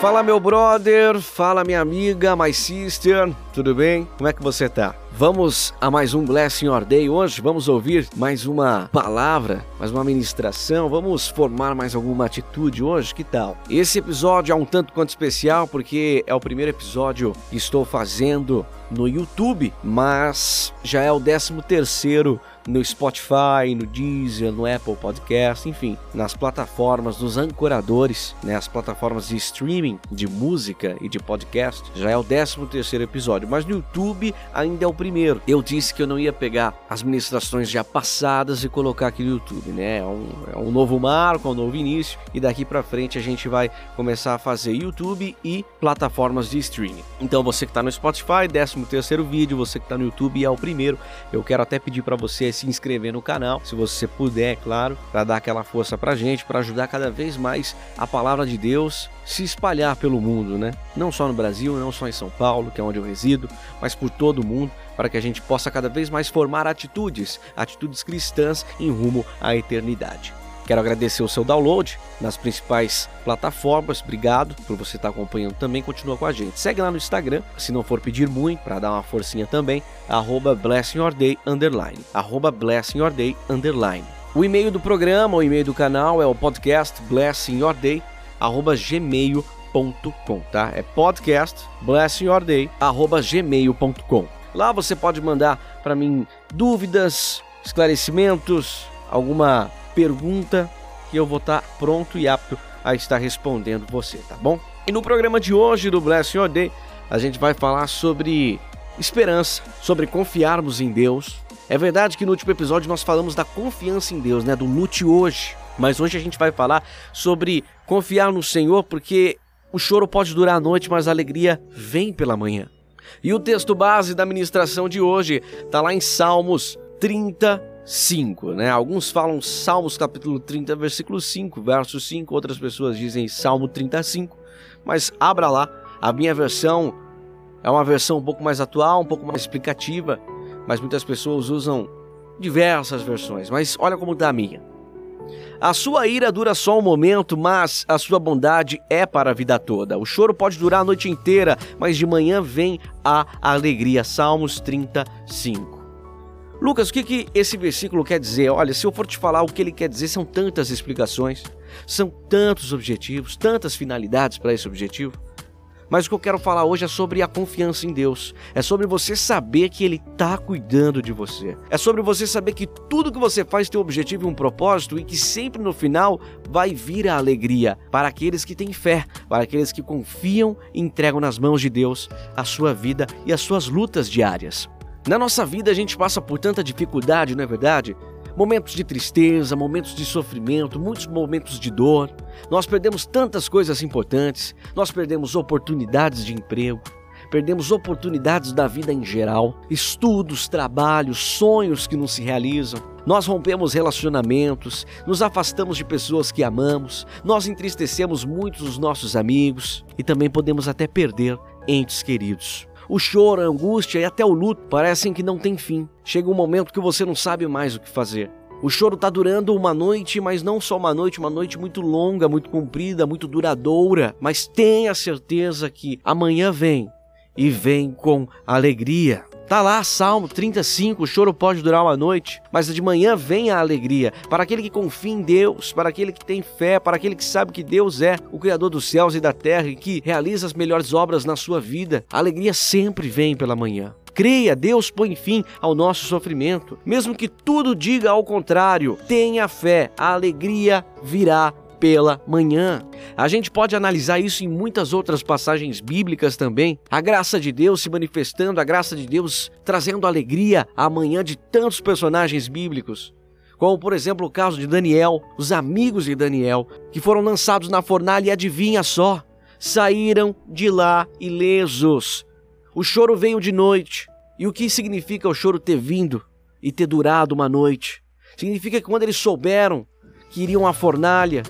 Fala meu brother, fala minha amiga, my sister, tudo bem? Como é que você tá? Vamos a mais um Blessing Your Day hoje, vamos ouvir mais uma palavra, mais uma ministração, vamos formar mais alguma atitude hoje, que tal? Esse episódio é um tanto quanto especial porque é o primeiro episódio que estou fazendo no YouTube, mas já é o décimo terceiro no Spotify, no Deezer, no Apple Podcast, enfim, nas plataformas, nos ancoradores, né, as plataformas de streaming de música e de podcast. Já é o 13 terceiro episódio, mas no YouTube ainda é o primeiro. Eu disse que eu não ia pegar as ministrações já passadas e colocar aqui no YouTube, né? É um, é um novo marco, é um novo início e daqui para frente a gente vai começar a fazer YouTube e plataformas de streaming. Então você que está no Spotify, 13 terceiro vídeo, você que está no YouTube é o primeiro. Eu quero até pedir para você se inscrever no canal, se você puder, é claro, para dar aquela força para gente, para ajudar cada vez mais a palavra de Deus se espalhar pelo mundo, né? Não só no Brasil, não só em São Paulo, que é onde eu resido, mas por todo o mundo, para que a gente possa cada vez mais formar atitudes, atitudes cristãs em rumo à eternidade. Quero agradecer o seu download nas principais plataformas. Obrigado por você estar acompanhando também. Continua com a gente. Segue lá no Instagram, se não for pedir muito, para dar uma forcinha também, arroba blessingyourday, underline. Arroba underline. O e-mail do programa, o e-mail do canal é o podcast blessingyourday, arroba gmail.com, tá? É podcast gmail.com. Lá você pode mandar para mim dúvidas, esclarecimentos, alguma pergunta que eu vou estar pronto e apto a estar respondendo você, tá bom? E no programa de hoje do Bless Your Day, a gente vai falar sobre esperança, sobre confiarmos em Deus. É verdade que no último episódio nós falamos da confiança em Deus, né, do lute hoje. Mas hoje a gente vai falar sobre confiar no Senhor, porque o choro pode durar a noite, mas a alegria vem pela manhã. E o texto base da ministração de hoje está lá em Salmos 30, 5, né? Alguns falam Salmos capítulo 30, versículo 5, verso 5, outras pessoas dizem Salmo 35, mas abra lá, a minha versão é uma versão um pouco mais atual, um pouco mais explicativa, mas muitas pessoas usam diversas versões, mas olha como está a minha. A sua ira dura só um momento, mas a sua bondade é para a vida toda. O choro pode durar a noite inteira, mas de manhã vem a alegria. Salmos 35. Lucas, o que, que esse versículo quer dizer? Olha, se eu for te falar o que ele quer dizer, são tantas explicações, são tantos objetivos, tantas finalidades para esse objetivo. Mas o que eu quero falar hoje é sobre a confiança em Deus. É sobre você saber que Ele está cuidando de você. É sobre você saber que tudo que você faz tem um objetivo e um propósito e que sempre no final vai vir a alegria para aqueles que têm fé, para aqueles que confiam e entregam nas mãos de Deus a sua vida e as suas lutas diárias. Na nossa vida a gente passa por tanta dificuldade, não é verdade? Momentos de tristeza, momentos de sofrimento, muitos momentos de dor. Nós perdemos tantas coisas importantes, nós perdemos oportunidades de emprego, perdemos oportunidades da vida em geral, estudos, trabalhos, sonhos que não se realizam. Nós rompemos relacionamentos, nos afastamos de pessoas que amamos, nós entristecemos muitos dos nossos amigos e também podemos até perder entes queridos. O choro, a angústia e até o luto parecem que não tem fim. Chega um momento que você não sabe mais o que fazer. O choro está durando uma noite, mas não só uma noite, uma noite muito longa, muito comprida, muito duradoura. Mas tenha certeza que amanhã vem e vem com alegria. Tá lá, Salmo 35, o choro pode durar uma noite, mas de manhã vem a alegria. Para aquele que confia em Deus, para aquele que tem fé, para aquele que sabe que Deus é o Criador dos céus e da terra e que realiza as melhores obras na sua vida, a alegria sempre vem pela manhã. Creia, Deus põe fim ao nosso sofrimento. Mesmo que tudo diga ao contrário, tenha fé, a alegria virá pela manhã. A gente pode analisar isso em muitas outras passagens bíblicas também. A graça de Deus se manifestando, a graça de Deus trazendo alegria à manhã de tantos personagens bíblicos. Como, por exemplo, o caso de Daniel, os amigos de Daniel, que foram lançados na fornalha e adivinha só, saíram de lá ilesos. O choro veio de noite. E o que significa o choro ter vindo e ter durado uma noite? Significa que quando eles souberam que iriam à fornalha,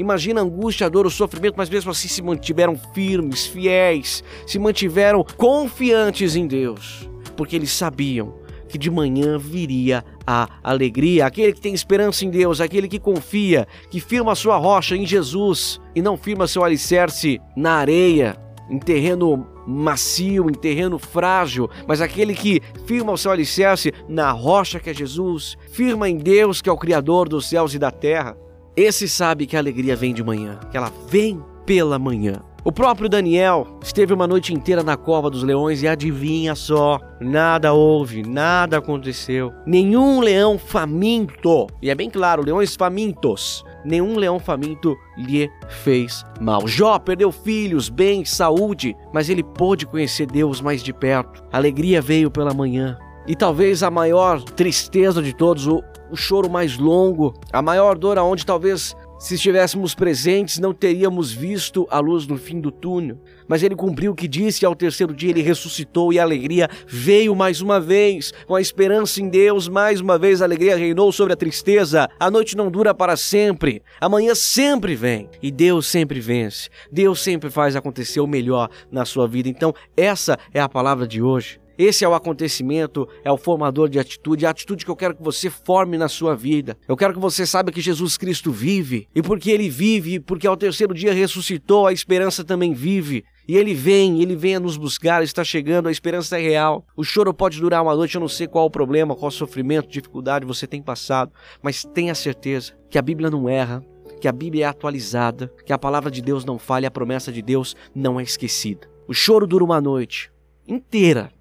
Imagina a angústia, a dor, o sofrimento, mas mesmo assim se mantiveram firmes, fiéis, se mantiveram confiantes em Deus, porque eles sabiam que de manhã viria a alegria, aquele que tem esperança em Deus, aquele que confia, que firma sua rocha em Jesus e não firma seu alicerce na areia, em terreno macio, em terreno frágil, mas aquele que firma o seu alicerce na rocha que é Jesus, firma em Deus que é o Criador dos céus e da terra. Esse sabe que a alegria vem de manhã, que ela vem pela manhã. O próprio Daniel esteve uma noite inteira na cova dos leões e adivinha só, nada houve, nada aconteceu. Nenhum leão faminto, e é bem claro, leões famintos, nenhum leão faminto lhe fez mal. Jó perdeu filhos, bens, saúde, mas ele pôde conhecer Deus mais de perto. A alegria veio pela manhã. E talvez a maior tristeza de todos, o, o choro mais longo, a maior dor aonde talvez se estivéssemos presentes, não teríamos visto a luz no fim do túnel. Mas ele cumpriu o que disse, e ao terceiro dia ele ressuscitou e a alegria veio mais uma vez. Com a esperança em Deus, mais uma vez a alegria reinou sobre a tristeza. A noite não dura para sempre. Amanhã sempre vem. E Deus sempre vence. Deus sempre faz acontecer o melhor na sua vida. Então, essa é a palavra de hoje. Esse é o acontecimento, é o formador de atitude, a atitude que eu quero que você forme na sua vida. Eu quero que você saiba que Jesus Cristo vive, e porque ele vive, porque ao terceiro dia ressuscitou, a esperança também vive. E ele vem, ele vem a nos buscar, está chegando, a esperança é real. O choro pode durar uma noite, eu não sei qual o problema, qual o sofrimento, dificuldade você tem passado, mas tenha certeza que a Bíblia não erra, que a Bíblia é atualizada, que a palavra de Deus não falha, a promessa de Deus não é esquecida. O choro dura uma noite inteira,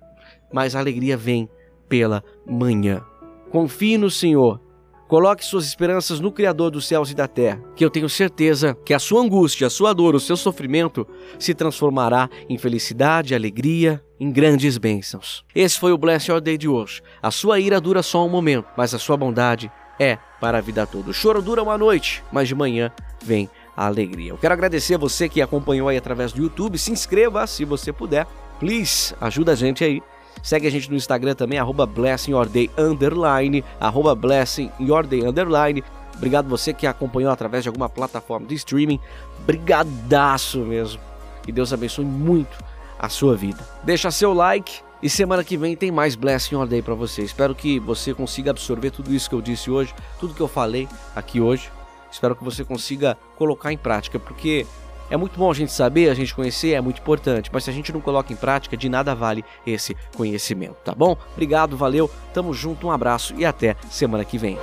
mas a alegria vem pela manhã. Confie no Senhor. Coloque suas esperanças no Criador dos céus e da terra, que eu tenho certeza que a sua angústia, a sua dor, o seu sofrimento se transformará em felicidade, alegria, em grandes bênçãos. Esse foi o Bless Your Day de hoje. A sua ira dura só um momento, mas a sua bondade é para a vida toda. O choro dura uma noite, mas de manhã vem a alegria. Eu quero agradecer a você que acompanhou aí através do YouTube. Se inscreva se você puder. Please, ajuda a gente aí Segue a gente no Instagram também, arroba blessingyourday, underline, arroba blessingyourday, underline. Obrigado você que acompanhou através de alguma plataforma de streaming. Brigadaço mesmo. Que Deus abençoe muito a sua vida. Deixa seu like e semana que vem tem mais Blessing Your Day para você. Espero que você consiga absorver tudo isso que eu disse hoje, tudo que eu falei aqui hoje. Espero que você consiga colocar em prática, porque é muito bom a gente saber, a gente conhecer, é muito importante, mas se a gente não coloca em prática, de nada vale esse conhecimento, tá bom? Obrigado, valeu, tamo junto, um abraço e até semana que vem.